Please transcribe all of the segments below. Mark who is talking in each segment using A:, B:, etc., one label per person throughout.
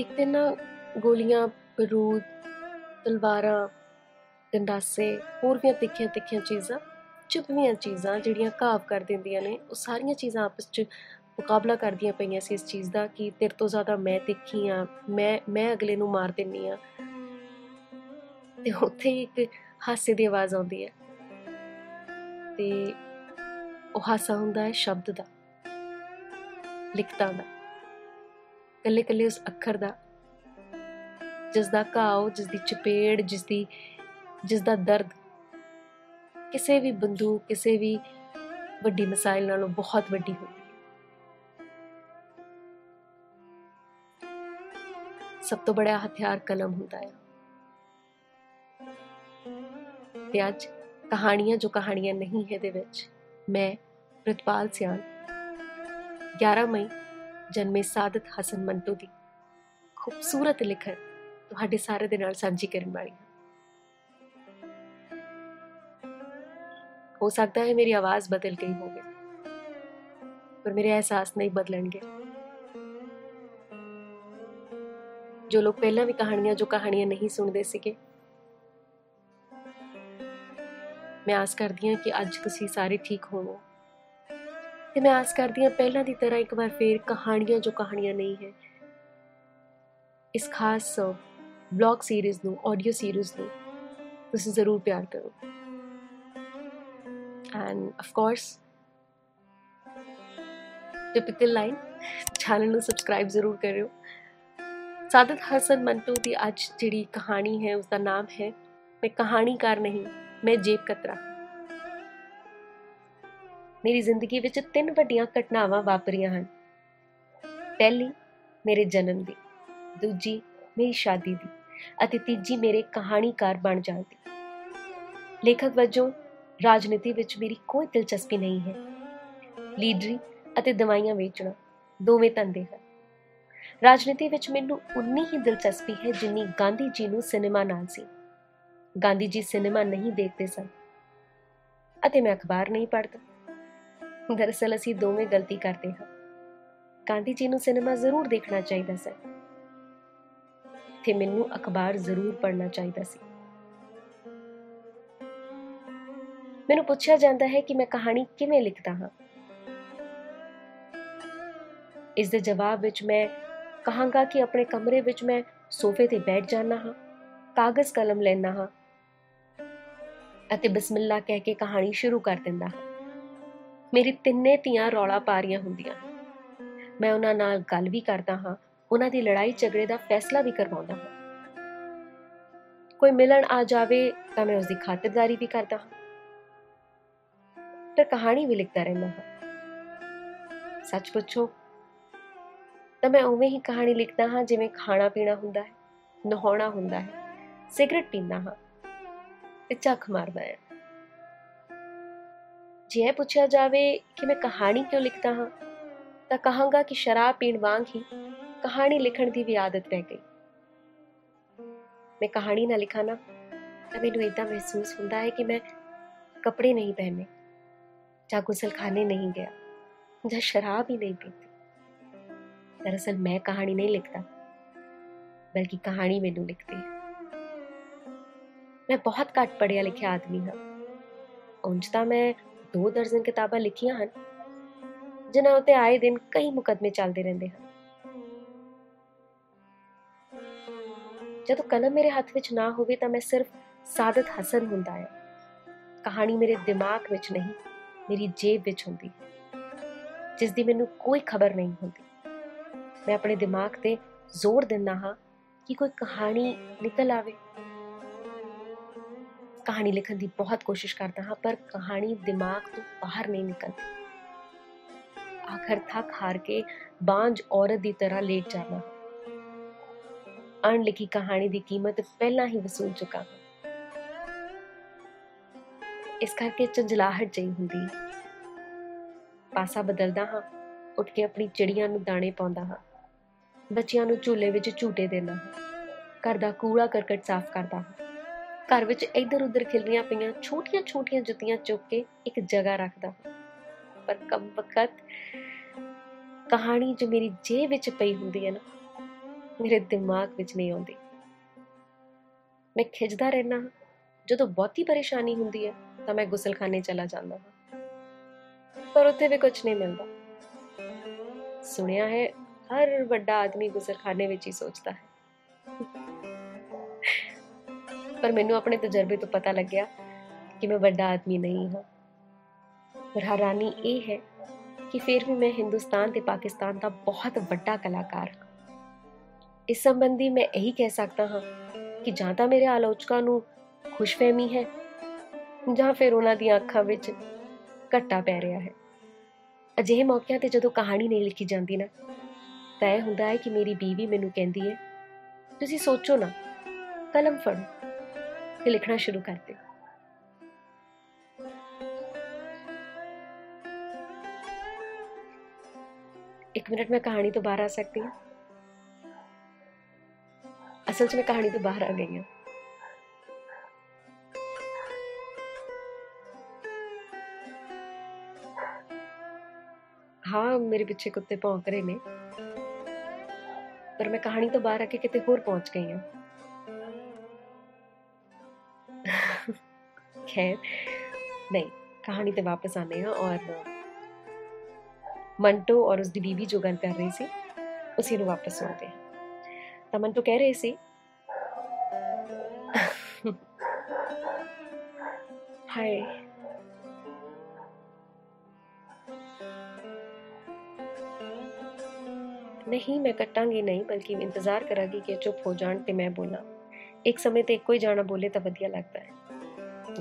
A: ਇੱਕ ਦਿਨ ਨਾ ਗੋਲੀਆਂ, ਬਰੂਦ, ਤਲਵਾਰਾਂ ਗੰਡਾਸੇ ਹੋਰ ਵੀ ਤਿੱਖੀਆਂ ਤਿੱਖੀਆਂ ਚੀਜ਼ਾਂ ਚੁਭਵੀਆਂ ਚੀਜ਼ਾਂ ਜਿਹੜੀਆਂ ਘਾਵ ਕਰ ਦਿੰਦੀਆਂ ਨੇ, ਉਹ ਸਾਰੀਆਂ ਚੀਜ਼ਾਂ ਆਪਸ 'ਚ ਮੁਕਾਬਲਾ ਕਰਦੀਆਂ ਪਈਆਂ ਸੀ ਇਸ ਚੀਜ਼ ਦਾ ਕਿ ਤੇਰੇ ਤੋਂ ਜ਼ਿਆਦਾ ਮੈਂ ਤਿੱਖੀ ਆ, ਮੈਂ ਮੈਂ ਅਗਲੇ ਨੂੰ ਮਾਰ ਦਿੰਨੀ ਆ। ਤੇ ਉੱਥੇ ਹੀ ਇੱਕ ਹਾਸੇ ਦੀ ਆਵਾਜ਼ ਆਉਂਦੀ ਹੈ। ਤੇ ਉਹ ਹਾਸਾ ਹੁੰਦਾ ਹੈ ਸ਼ਬਦ ਦਾ, ਲਿਖਤਾਂ ਦਾ। ਕੱਲੇ ਕੱਲੇ ਉਸ ਅੱਖਰ ਦਾ। ਜਿਸ ਦਾ ਘਾਉ ਜਿਸ ਦੀ ਚਪੇੜ ਜਿਸ ਦੀ ਜਿਸ ਦਾ ਦਰਦ। ਕਿਸੇ ਵੀ ਬੰਦੂਕ, ਕਿਸੇ ਵੀ ਵੱਡੀ ਮਿਸਾਈਲ ਨਾਲੋਂ ਬਹੁਤ ਵੱਡੀ ਹੁੰਦੀ ਸਭ ਤੋਂ ਬੜਾ ਹਥਿਆਰ ਕਲਮ ਹੁੰਦਾ ਹੈ। ਤੇ ਅੱਜ ਕਹਾਣੀਆਂ ਜੋ ਕਹਾਣੀਆਂ ਨਹੀਂ ਹੈ ਦੇ ਵਿੱਚ, ਮੈਂ ਪ੍ਰਿਤਪਾਲ ਸਿਆਲ। 11 ਮਈ ਜਨਮੇ ਸਾਦਤ ਹਸਨ ਮੰਟੂ ਦੀ ਖੂਬਸੂਰਤ ਲਿਖਤ ਤੁਹਾਡੇ ਸਾਰੇ ਦੇ ਨਾਲ ਸਾਂਝੀ ਕਰਨ ਵਾਲੀ ਹਾਂ। ਹੋ ਸਕਦਾ ਹੈ ਮੇਰੀ ਆਵਾਜ਼ ਬਦਲ ਗਈ ਹੋਵੇ, ਪਰ ਮੇਰੇ ਅਹਿਸਾਸ ਨਹੀਂ ਬਦਲਣਗੇ। ਜੋ ਲੋਕ ਪਹਿਲਾਂ ਵੀ ਕਹਾਣੀਆਂ, ਜੋ ਕਹਾਣੀਆਂ ਨਹੀਂ ਸੁਣਦੇ ਸੀਗੇ, ਮੈਂ ਆਸ ਕਰਦੀ ਹਾਂ ਕਿ ਅੱਜ ਤੁਸੀਂ ਸਾਰੇ ਠੀਕ ਹੋਵੋ। ਤੇ ਮੈਂ ਆਸ ਕਰਦੀ ਹਾਂ ਪਹਿਲਾਂ ਦੀ ਤਰ੍ਹਾਂ ਇੱਕ ਵਾਰ ਫੇਰ ਕਹਾਣੀਆਂ ਜੋ ਕਹਾਣੀਆਂ ਨਹੀਂ ਹੈ। ਇਸ ਖਾਸ ਬਲੌਗ ਸੀਰੀਜ਼ ਨੂੰ ਆਡੀਓ ਸੀਰੀਜ਼ ਨੂੰ ਤੁਸੀਂ ਜ਼ਰੂਰ ਪਿਆਰ ਕਰੋ। And of course typical line channel ਨੂੰ ਸਬਸਕ੍ਰਾਈਬ ਜ਼ਰੂਰ ਕਰਿਓ। ਸਾਦਤ ਹਸਨ ਮੰਟੂ ਦੀ ਅੱਜ ਜਿਹੜੀ ਕਹਾਣੀ ਹੈ ਉਸ ਦਾ ਨਾਮ ਹੈ, ਮੈਂ ਕਹਾਣੀਕਾਰ ਨਹੀਂ, ਮੈਂ ਜੇਬ ਕਤਰਾ। ਮੇਰੀ ਜ਼ਿੰਦਗੀ ਵਿੱਚ ਤਿੰਨ ਵੱਡੀਆਂ ਘਟਨਾਵਾਂ ਵਾਪਰੀਆਂ ਹਨ। ਪਹਿਲੀ, ਮੇਰੇ ਜਨਮ ਦੀ ਦੂਜੀ, ਮੇਰੀ ਸ਼ਾਦੀ ਦੀ। ਅਤੇ ਤੀਜੀ, ਮੇਰੇ ਕਹਾਣੀਕਾਰ ਬਣ ਜਾਣ ਦੀ। ਲੇਖਕ ਵਜੋਂ ਰਾਜਨੀਤੀ ਵਿੱਚ ਮੇਰੀ ਕੋਈ ਦਿਲਚਸਪੀ ਨਹੀਂ ਹੈ। ਲੀਡਰੀ ਅਤੇ ਦਵਾਈਆਂ ਵੇਚਣਾ ਦੋਵੇਂ ਧੰਦੇ ਹਨ। ਰਾਜਨੀਤੀ ਵਿੱਚ ਮੈਨੂੰ ਉਨੀ ਹੀ ਦਿਲਚਸਪੀ ਹੈ ਜਿੰਨੀ ਗਾਂਧੀ ਜੀ ਨੂੰ ਸਿਨੇਮਾ ਨਾਲ ਸੀ। ਗਾਂਧੀ ਜੀ ਸਿਨੇਮਾ ਨਹੀਂ ਦੇਖਦੇ ਸਨ। ਅਤੇ ਮੈਂ ਅਖਬਾਰ ਨਹੀਂ ਪੜ੍ਹਦਾ। ਦਰਅਸਲ ਅਸੀਂ ਦੋਵੇਂ ਗਲਤੀ ਕਰਦੇ ਹਾਂ। ਗਾਂਧੀ ਜੀ ਨੂੰ ਸਿਨੇਮਾ ਜ਼ਰੂਰ ਦੇਖਣਾ ਚਾਹੀਦਾ ਸੀ। ਤੇ ਮੈਨੂੰ ਅਖਬਾਰ ਜ਼ਰੂਰ ਪੜ੍ਹਨਾ ਚਾਹੀਦਾ ਸੀ। ਮੈਨੂੰ ਪੁੱਛਿਆ ਜਾਂਦਾ ਹੈ ਕਿ ਮੈਂ ਕਹਾਣੀ ਕਿਵੇਂ ਲਿਖਦਾ ਹਾਂ। ਇਸ ਦੇ ਜਵਾਬ ਵਿੱਚ ਮੈਂ ਕਹਾਂਗਾ ਕਿ ਆਪਣੇ ਕਮਰੇ ਵਿੱਚ ਮੈਂ ਸੋਫੇ ਤੇ ਬੈਠ ਜਾਣਾ ਹਾਂ, ਕਾਗਜ਼ ਕਲਮ ਲੈਣਾ ਹਾਂ ਅਤੇ ਬਿਸਮਿਲ੍ਲਾ ਕਹਿ ਕੇ ਕਹਾਣੀ ਸ਼ੁਰੂ ਕਰ ਦਿੰਦਾ ਹਾਂ। ਮੇਰੀ ਤਿੰਨੇ ਧੀਆਂ ਰੌਲਾ ਪਾ ਰਹੀਆਂ ਹੁੰਦੀਆਂ। ਮੈਂ ਉਹਨਾਂ ਨਾਲ ਗੱਲ ਵੀ ਕਰਦਾ ਹਾਂ, ਉਹਨਾਂ ਦੀ ਲੜਾਈ ਝਗੜੇ ਦਾ ਫੈਸਲਾ ਵੀ ਕਰਵਾਉਂਦਾ ਹਾਂ। ਕੋਈ ਮਿਲਣ ਆ ਜਾਵੇ ਤਾਂ ਮੈਂ ਉਸ ਦੀ ਖਾਤਰਦਾਰੀ ਵੀ ਕਰਦਾ ਹਾਂ। ਤੇ ਕਹਾਣੀ ਵੀ ਲਿਖਦਾ ਰਹਿੰਦਾ ਹਾਂ। ਸੱਚ ਪੁੱਛੋ, ਤਾਂ ਮੈਂ ਉਵੇਂ ਹੀ ਕਹਾਣੀ ਲਿਖਦਾ ਹਾਂ ਜਿਵੇਂ ਖਾਣਾ ਪੀਣਾ ਹੁੰਦਾ ਹੈ, ਨਹਾਉਣਾ ਹੁੰਦਾ ਹੈ, ਸਿਗਰਟ ਪੀਂਦਾ ਹਾਂ, ਤੇ ਚੱਖ ਮਾਰਦਾ ਹੈ। ਜੇ ਇਹ ਪੁੱਛਿਆ ਜਾਵੇ ਕਿ ਮੈਂ ਕਹਾਣੀ ਕਿਉਂ ਲਿਖਦਾ ਹਾਂ ਤਾਂ ਕਹਾਂਗਾ ਕਿ ਸ਼ਰਾਬ ਪੀਣ ਵਾਂਗ ਹੀ ਕਹਾਣੀ ਲਿਖਣ ਦੀ ਵੀ ਆਦਤ ਪੈ ਗਈ ਮੈਂ ਕਹਾਣੀ ਨਾ ਲਿਖਾਂ ਨਾ ਤਾਂ ਮੈਨੂੰ ਇਦਾਂ ਮਹਿਸੂਸ ਹੁੰਦਾ ਹੈ ਕਿ ਮੈਂ ਕੱਪੜੇ ਨਹੀਂ ਪਹਿਨੇ ਜਾਂ ਗੁਸਲਖਾਨੇ ਨਹੀਂ ਗਿਆ ਜਾਂ ਸ਼ਰਾਬ ਹੀ ਨਹੀਂ ਪੀਤੀ ਦਰਅਸਲ ਮੈਂ ਕਹਾਣੀ ਨਹੀਂ ਲਿਖਦਾ ਬਲਕਿ ਕਹਾਣੀ ਮੈਨੂੰ ਲਿਖਦੀ ਹੈ ਮੈਂ ਬਹੁਤ ਘੱਟ ਪੜਿਆ ਲਿਖਿਆ ਆਦਮੀ ਹਾਂ ਉਂਝ ਤਾਂ ਮੈਂ ਦੋ ਦਰਜਨ ਕਿਤਾਬਾਂ ਲਿਖੀਆਂ ਹਨ, ਜਿਨ੍ਹਾਂ ਉਤੇ ਆਏ ਦਿਨ ਕਈ ਮੁਕਦਮੇ ਚੱਲਦੇ ਰਹਿੰਦੇ ਹਨ। ਜਦੋਂ ਕਲਮ ਮੇਰੇ ਹੱਥ ਵਿੱਚ ਨਾ ਹੋਵੇ ਤਾਂ ਮੈਂ ਸਿਰਫ ਸਾਦਤ ਹਸਨ ਹੁੰਦਾ ਹੈ ਕਹਾਣੀ ਮੇਰੇ ਦਿਮਾਗ ਵਿੱਚ ਨਹੀਂ, ਮੇਰੀ ਜੇਬ ਵਿੱਚ ਹੁੰਦੀ ਹੈ ਜਿਸ ਦੀ ਮੈਨੂੰ ਕੋਈ ਖਬਰ ਨਹੀਂ ਹੁੰਦੀ। ਮੈਂ ਆਪਣੇ ਦਿਮਾਗ ਤੇ ਜ਼ੋਰ ਦਿੰਦਾ ਹਾਂ ਕਿ ਕੋਈ ਕਹਾਣੀ ਨਿਕਲ ਆਵੇ। ਕਹਾਣੀ ਲਿਖਣ ਦੀ ਬਹੁਤ ਕੋਸ਼ਿਸ਼ ਕਰਦਾ ਹਾਂ, ਪਰ ਕਹਾਣੀ ਦਿਮਾਗ ਤੋਂ ਬਾਹਰ ਨਹੀਂ ਨਿਕਲਦੀ। ਆਖਰ ਥੱਕ ਹਾਰ ਕੇ ਬਾਂਝ ਔਰਤ ਦੀ ਤਰ੍ਹਾਂ ਲੇਟ ਜਾਣਾ ਅਣਲਿਖੀ ਕਹਾਣੀ ਦੀ ਕੀਮਤ ਪਹਿਲਾਂ ਹੀ ਵਸੂਲ ਚੁੱਕਾ ਹਾਂ। ਇਸ ਕਰਕੇ ਚੰਜਲਾਹਟ ਜਈ ਹੁੰਦੀ ਪਾਸਾ ਬਦਲਦਾ ਹਾਂ, ਉੱਠ ਕੇ ਆਪਣੀ ਚਿੜੀਆਂ ਨੂੰ ਦਾਣੇ ਪਾਉਂਦਾ ਹਾਂ। ਬੱਚਿਆਂ ਨੂੰ ਝੂਲੇ ਵਿੱਚ ਝੂਟੇ ਦੇਣਾ ਘਰ ਦਾ ਕੂੜਾ ਕਰਕਟ ਸਾਫ਼ ਕਰਦਾ ਹਾਂ। ਘਰ ਵਿੱਚ ਇੱਧਰ ਉੱਧਰ ਖਿਲਰੀਆਂ ਪਈਆਂ, ਛੋਟੀਆਂ-ਛੋਟੀਆਂ ਜੁੱਤੀਆਂ ਚੁੱਕ ਕੇ ਇੱਕ ਜਗ੍ਹਾ ਰੱਖਦਾ। ਪਰ ਕਮ ਵਕਤ ਕਹਾਣੀ ਜੋ ਮੇਰੀ ਜੇਬ ਵਿੱਚ ਪਈ ਹੁੰਦੀ ਹੈ ਨਾ, ਮੇਰੇ ਦਿਮਾਗ ਵਿੱਚ ਨਹੀਂ ਆਉਂਦੀ। ਮੈਂ ਖਿਜਦਾ ਰਹਿਣਾ ਜਦੋਂ ਬਹੁਤੀ ਪਰੇਸ਼ਾਨੀ ਹੁੰਦੀ ਹੈ, ਤਾਂ ਮੈਂ ਗੁਸਲਖਾਨੇ ਚਲਾ ਜਾਂਦਾ ਹਾਂ। ਪਰ ਉੱਥੇ ਵੀ ਕੁਝ ਨਹੀਂ ਮਿਲਦਾ। ਸੁਣਿਆ ਹੈ, ਹਰ ਵੱਡਾ ਆਦਮੀ ਗੁਸਲਖਾਨੇ ਵਿੱਚ ਹੀ ਸੋਚਦਾ ਹੈ। ਪਰ ਮੈਨੂੰ ਆਪਣੇ ਤਜਰਬੇ ਤੋਂ ਪਤਾ ਲੱਗਿਆ ਕਿ ਮੈਂ ਵੱਡਾ ਆਦਮੀ ਨਹੀਂ ਹਾਂ। ਪਰ ਹੈਰਾਨੀ ਇਹ ਹੈ ਕਿ ਫਿਰ ਵੀ ਮੈਂ ਹਿੰਦੁਸਤਾਨ ਤੇ ਪਾਕਿਸਤਾਨ ਦਾ ਬਹੁਤ ਵੱਡਾ ਕਲਾਕਾਰ ਹਾਂ। ਇਸ ਸੰਬੰਧੀ ਮੈਂ ਇਹੀ ਕਹਿ ਸਕਦਾ ਹਾਂ ਕਿ ਜਾਂ ਤਾਂ ਮੇਰੇ ਆਲੋਚਕਾਂ ਨੂੰ ਖੁਸ਼ਫਹਿਮੀ ਹੈ, ਜਾਂ ਫਿਰ ਉਹਨਾਂ ਦੀਆਂ ਅੱਖਾਂ ਵਿੱਚ ਘੱਟਾ ਪੈ ਰਿਹਾ ਹੈ। ਅਜਿਹੇ ਮੌਕਿਆਂ ਤੇ ਜਦੋਂ ਕਹਾਣੀ ਨਹੀਂ ਲਿਖੀ ਜਾਂਦੀ ਨਾ, ਤਾਂ ਇਹ ਹੁੰਦਾ ਹੈ ਕਿ ਮੇਰੀ ਬੀਵੀ ਮੈਨੂੰ ਕਹਿੰਦੀ ਹੈ, ਤੁਸੀਂ ਸੋਚੋ ਨਾ, ਕਲਮ ਫੜੋ। ਤੇ ਲਿਖਣਾ ਸ਼ੁਰੂ ਕਰ ਦਿਓ ਇੱਕ ਮਿੰਟ ਮੈਂ ਕਹਾਣੀ ਤੋਂ ਬਾਹਰ ਆ ਸਕਦੀ ਹਾਂ ਅਸਲ 'ਚ ਮੈਂ ਕਹਾਣੀ ਤੋਂ ਬਾਹਰ ਆ ਗਈ ਹਾਂ ਹਾਂ ਮੇਰੇ ਪਿੱਛੇ ਕੁੱਤੇ ਭੌਂਕ ਰਹੇ ਨੇ ਪਰ ਮੈਂ ਕਹਾਣੀ ਤੋਂ ਬਾਹਰ ਆ ਕੇ ਕਿਤੇ ਹੋਰ ਪਹੁੰਚ ਗਈ ਹਾਂ ਖੈਰ ਨਹੀਂ ਕਹਾਣੀ ਤੇ ਵਾਪਸ ਆਨੇ ਹਾਂ ਔਰ ਮੰਟੋ ਔਰ ਉਸਦੀ ਬੀਬੀ ਜੋ ਗੱਲ ਕਰ ਰਹੀ ਸੀ ਉਸੇ ਨੂੰ ਵਾਪਸ ਸੁਣਦੇ ਹਾਂ ਤਾਂ ਮੰਟੋ ਕਹਿ ਰਹੇ ਸੀ ਹਾਏ ਨਹੀਂ ਮੈਂ ਕੱਟਾਂਗੀ ਨਹੀਂ ਬਲਕਿ ਇੰਤਜ਼ਾਰ ਕਰਾਂਗੀ ਕਿ ਚੁੱਪ ਹੋ ਜਾਣ ਤੇ ਮੈਂ ਬੋਲਾਂ ਇੱਕ ਸਮੇਂ ਤੇ ਇੱਕੋ ਹੀ ਜਾਣਾ ਬੋਲੇ ਤਾਂ ਵਧੀਆ ਲੱਗਦਾ ਹੈ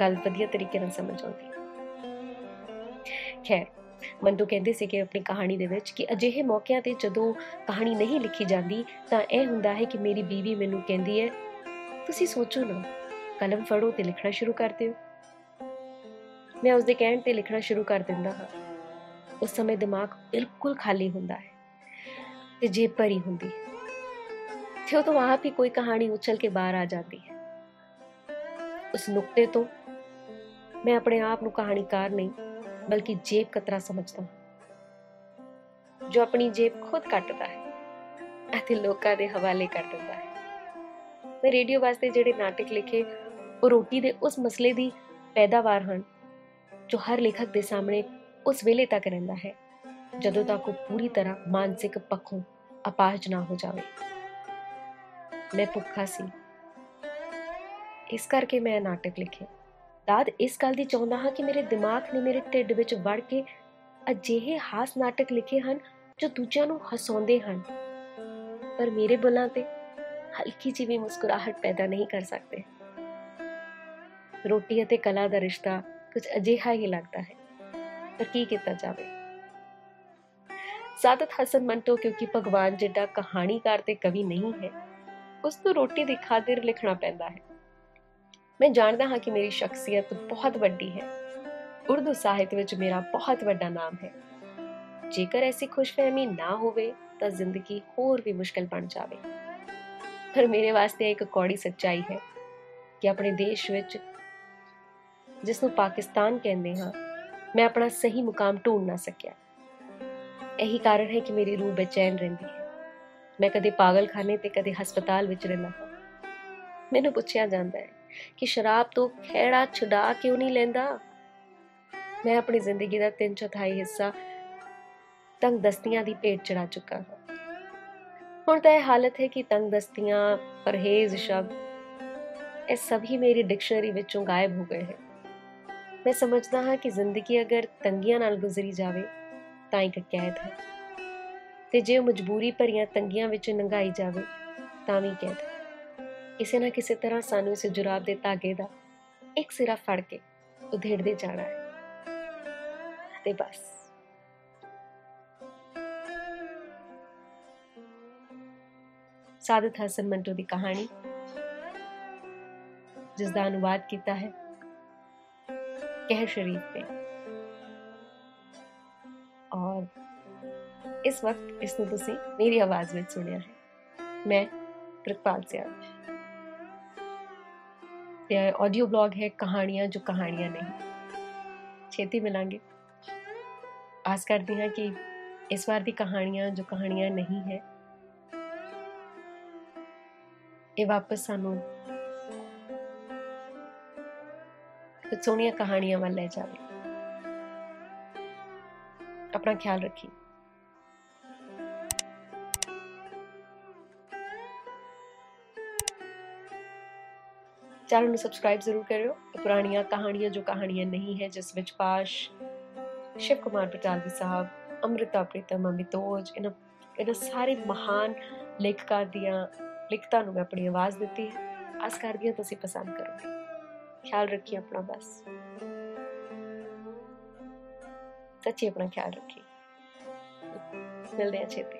A: ਗੱਲ ਵਧੀਆ ਤਰੀਕੇ ਨਾਲ ਸਮਝ ਆਉਂਦੀ। ਖੈਰ, ਮੰਦੂ ਕਹਿੰਦੇ ਸੀ ਕਿ ਆਪਣੀ ਕਹਾਣੀ ਦੇ ਵਿੱਚ ਕਿ ਅਜਿਹੇ ਮੌਕਿਆਂ ਤੇ ਜਦੋਂ ਕਹਾਣੀ ਨਹੀਂ ਲਿਖੀ ਜਾਂਦੀ, ਤਾਂ ਇਹ ਹੁੰਦਾ ਹੈ ਕਿ ਮੇਰੀ ਬੀਵੀ ਮੈਨੂੰ ਕਹਿੰਦੀ ਹੈ, ਤੁਸੀਂ ਸੋਚੋ ਨਾ, ਕਲਮ ਫੜੋ ਤੇ ਲਿਖਣਾ ਸ਼ੁਰੂ ਕਰ ਦਿਓ। ਮੈਂ ਉਸ ਦੇ ਕਹਿਣ ਤੇ ਲਿਖਣਾ ਸ਼ੁਰੂ ਕਰ ਦਿੰਦਾ ਹਾਂ। ਉਸ ਸਮੇਂ ਦਿਮਾਗ ਬਿਲਕੁਲ ਖਾਲੀ ਹੁੰਦਾ ਹੈ ਤੇ ਜੇਬ ਭਰੀ ਹੁੰਦੀ ਹੈ। ਤੇ ਉਹ ਤੋਂ ਆਪ ਹੀ ਕੋਈ ਕਹਾਣੀ ਉਛਲ ਕੇ ਬਾਹਰ ਆ ਜਾਂਦੀ ਹੈ। ਉਸ ਨੁਕਤੇ ਤੋਂ ਮੈਂ ਆਪਣੇ ਆਪ ਨੂੰ ਕਹਾਣੀਕਾਰ ਨਹੀਂ, ਬਲਕਿ ਜੇਬ ਕਤਰਾ ਸਮਝਦਾ ਹਾਂ। ਜੋ ਆਪਣੀ ਜੇਬ ਖੁਦ ਕੱਟਦਾ ਹੈ ਅਤੇ ਲੋਕਾਂ ਦੇ ਹਵਾਲੇ ਕਰ ਦਿੰਦਾ ਹੈ। ਮੈਂ ਰੇਡੀਓ ਵਾਸਤੇ ਜਿਹੜੇ ਨਾਟਕ ਲਿਖੇ, ਉਹ ਰੋਟੀ ਦੇ ਉਸ ਮਸਲੇ ਦੀ ਪੈਦਾਵਾਰ ਹਨ, ਜੋ ਹਰ ਲੇਖਕ ਦੇ ਸਾਹਮਣੇ ਉਸ ਵੇਲੇ ਤੱਕ ਰਹਿੰਦਾ ਹੈ, ਜਦੋਂ ਤੱਕ ਉਹ ਪੂਰੀ ਤਰ੍ਹਾਂ ਮਾਨਸਿਕ ਪੱਖੋਂ ਅਪਾਹਜ ਨਾ ਹੋ ਜਾਵੇ। ਮੈਂ ਭੁੱਖਾ ਸੀ। ਇਸ ਕਰਕੇ ਮੈਂ ਨਾਟਕ ਲਿਖੇ। ਦਾਦ ਇਸ ਗੱਲ ਦੀ ਚਾਹੁੰਦਾ ਹਾਂ ਕਿ ਮੇਰੇ ਦਿਮਾਗ ਨੇ ਮੇਰੇ ਢਿੱਡ ਵਿੱਚ ਵੜ ਕੇ ਅਜਿਹੇ ਹਾਸ ਨਾਟਕ ਲਿਖੇ ਹਨ ਜੋ ਦੂਜਿਆਂ ਨੂੰ ਹਸਾਉਂਦੇ ਹਨ। ਪਰ ਮੇਰੇ ਬੁਲਾਂ ਤੇ ਹਲਕੀ ਜਿਹੀ ਵੀ ਮੁਸਕਰਾਹਟ ਪੈਦਾ ਨਹੀਂ ਕਰ ਸਕਦੇ। ਰੋਟੀ ਅਤੇ ਕਲਾ ਦਾ ਰਿਸ਼ਤਾ ਕੁਝ ਅਜਿਹਾ ਹੀ ਲੱਗਦਾ ਹੈ। ਪਰ ਕੀ ਕੀਤਾ ਜਾਵੇ? ਸਾਦਤ ਹਸਨ ਮੰਟੋ ਕਿਉਂਕਿ ਭਗਵਾਨ ਜਿੱਡਾ ਕਹਾਣੀਕਾਰ ਤੇ ਕਵੀ ਨਹੀਂ ਹੈ, ਉਸ ਨੂੰ ਰੋਟੀ ਦੀ ਖਾਤਰ ਲਿਖਣਾ ਪੈਂਦਾ ਹੈ। ਮੈਂ ਜਾਣਦਾ ਹਾਂ ਕਿ ਮੇਰੀ ਸ਼ਖਸੀਅਤ ਬਹੁਤ ਵੱਡੀ ਹੈ। ਉਰਦੂ ਸਾਹਿਤ ਵਿੱਚ ਮੇਰਾ ਬਹੁਤ ਵੱਡਾ ਨਾਮ ਹੈ। ਜੇਕਰ ਐਸੀ ਖੁਸ਼ਫਹਿਮੀ ਨਾ ਹੋਵੇ, ਤਾਂ ਜ਼ਿੰਦਗੀ ਹੋਰ ਵੀ ਮੁਸ਼ਕਲ ਬਣ ਜਾਵੇ। ਪਰ ਮੇਰੇ ਵਾਸਤੇ ਇੱਕ ਕੌੜੀ ਸੱਚਾਈ ਹੈ ਕਿ ਆਪਣੇ ਦੇਸ਼ ਵਿੱਚ ਜਿਸ ਨੂੰ ਪਾਕਿਸਤਾਨ ਕਹਿੰਦੇ ਹਾਂ, ਮੈਂ ਆਪਣਾ ਸਹੀ ਮੁਕਾਮ ਢੂੰਡ ਨਾ ਸਕਿਆ। ਇਹੀ ਕਾਰਨ ਹੈ ਕਿ ਮੇਰੀ ਰੂਹ ਬੇਚੈਨ ਰਹਿੰਦੀ ਹੈ। ਮੈਂ ਕਦੇ ਪਾਗਲਖਾਨੇ ਤੇ ਕਦੇ ਹਸਪਤਾਲ ਵਿੱਚ ਰਹਿਣਾ ਹਾਂ। ਮੈਨੂੰ ਪੁੱਛਿਆ ਜਾਂਦਾ ਹੈ ਕਿ ਸ਼ਰਾਬ ਤੋਂ ਖੇੜਾ ਛੁਡਾ ਕਿਉਂ ਨਹੀਂ ਲੈਂਦਾ? ਮੈਂ ਆਪਣੀ ਜ਼ਿੰਦਗੀ ਦਾ ਤਿੰਨ ਚੌਥਾਈ ਹਿੱਸਾ ਤੰਗ ਦਸਤੀਆਂ ਦੀ ਪੇਟ ਚੜਾ ਚੁੱਕਾ ਹਾਂ। ਹੁਣ ਤਾਂ ਇਹ ਹਾਲਤ ਹੈ ਕਿ ਤੰਗ ਦਸਤੀਆਂ, ਪਰਹੇਜ਼, ਸ਼ਬਦ, ਇਹ ਸਭ ਹੀ ਮੇਰੀ ਡਿਕਸ਼ਨਰੀ ਵਿੱਚੋਂ ਗਾਇਬ ਹੋ ਗਏ ਹਨ। ਮੈਂ ਸਮਝਦਾ ਹਾਂ ਕਿ ਜ਼ਿੰਦਗੀ ਅਗਰ ਤੰਗੀਆਂ ਨਾਲ ਗੁਜ਼ਰੀ ਜਾਵੇ, ਤਾਂ ਇੱਕ ਕੈਦ ਹੈ। ਤੇ ਜੇ ਮਜਬੂਰੀ ਭਰੀਆਂ ਤੰਗੀਆਂ ਵਿੱਚ ਨੰਗਾਈ ਜਾਵੇ, ਤਾਂ ਵੀ ਕੈਦ ਹੈ। ਕਿਸੇ ਨਾ ਕਿਸੇ ਤਰ੍ਹਾਂ ਸਾਨੂੰ ਇਸ ਜੁਰਾਬ ਦੇ ਧਾਗੇ ਦਾ ਇੱਕ ਸਿਰਾ ਫੜ ਕੇ ਉਧੇੜਦੇ ਜਾਣਾ ਹੈ। ਤੇ ਬਸ। ਸਾਦਤ ਹਸਨ ਮੰਟੋ ਦੀ ਕਹਾਣੀ ਜਿਸ ਦਾ ਅਨੁਵਾਦ ਕੀਤਾ ਹੈ ਕਹਿ ਸ਼ਰੀਫ ਨੇ। ਔਰ ਇਸ ਵਕਤ ਇਸ ਨੂੰ ਤੁਸੀਂ ਮੇਰੀ ਆਵਾਜ਼ ਵਿੱਚ ਸੁਣਿਆ ਹੈ। ਮੈਂ ਪ੍ਰਿਤਪਾਲ ਸਿਆਲ। ਤੇ ਆਡੀਓ ਬਲੌਗ ਹੈ ਕਹਾਣੀਆਂ ਜੋ ਕਹਾਣੀਆਂ ਨਹੀਂ ਛੇਤੀ ਮਿਲਾਂਗੇ ਆਸ ਕਰਦੀ ਹਾਂ ਕਿ ਇਸ ਵਾਰ ਦੀ ਕਹਾਣੀਆਂ ਜੋ ਕਹਾਣੀਆਂ ਨਹੀਂ ਹੈ ਇਹ ਵਾਪਸ ਸਾਨੂੰ ਕੁਝ ਸੋਹਣੀਆਂ ਕਹਾਣੀਆਂ ਵੱਲ ਲੈ ਜਾਵੇ ਆਪਣਾ ਖਿਆਲ ਚੈਨਲ ਨੂੰ ਸਬਸਕ੍ਰਾਈਬ ਜ਼ਰੂਰ ਕਰਿਓ। ਪੁਰਾਣੀਆਂ ਕਹਾਣੀਆਂ ਜੋ ਕਹਾਣੀਆਂ ਨਹੀਂ ਹੈ, ਜਿਸ ਵਿੱਚ ਪਾਸ਼ ਸ਼ਿਵ ਕੁਮਾਰ ਬਟਾਲਵੀ ਸਾਹਿਬ, ਅੰਮ੍ਰਿਤਾ ਪ੍ਰੀਤਮ, ਅਮਿਤੋਜ, ਇਹਨਾਂ ਇਹਨਾਂ ਸਾਰੇ ਮਹਾਨ ਲੇਖਕਾਂ ਦੀਆਂ ਲਿਖਤਾਂ ਨੂੰ ਮੈਂ ਆਪਣੀ ਆਵਾਜ਼ ਦਿੱਤੀ ਹੈ। ਆਸ ਕਰਦੀ ਹਾਂ ਤੁਸੀਂ ਪਸੰਦ ਕਰੋਗੇ। ਖਿਆਲ ਰੱਖਿए ਆਪਣਾ ਬਸ। ਸੱਚੀ ਆਪਣਾ ਖਿਆਲ ਰੱਖਿए ਮਿਲਦੇ ਹਾਂ ਛੇਤੀ।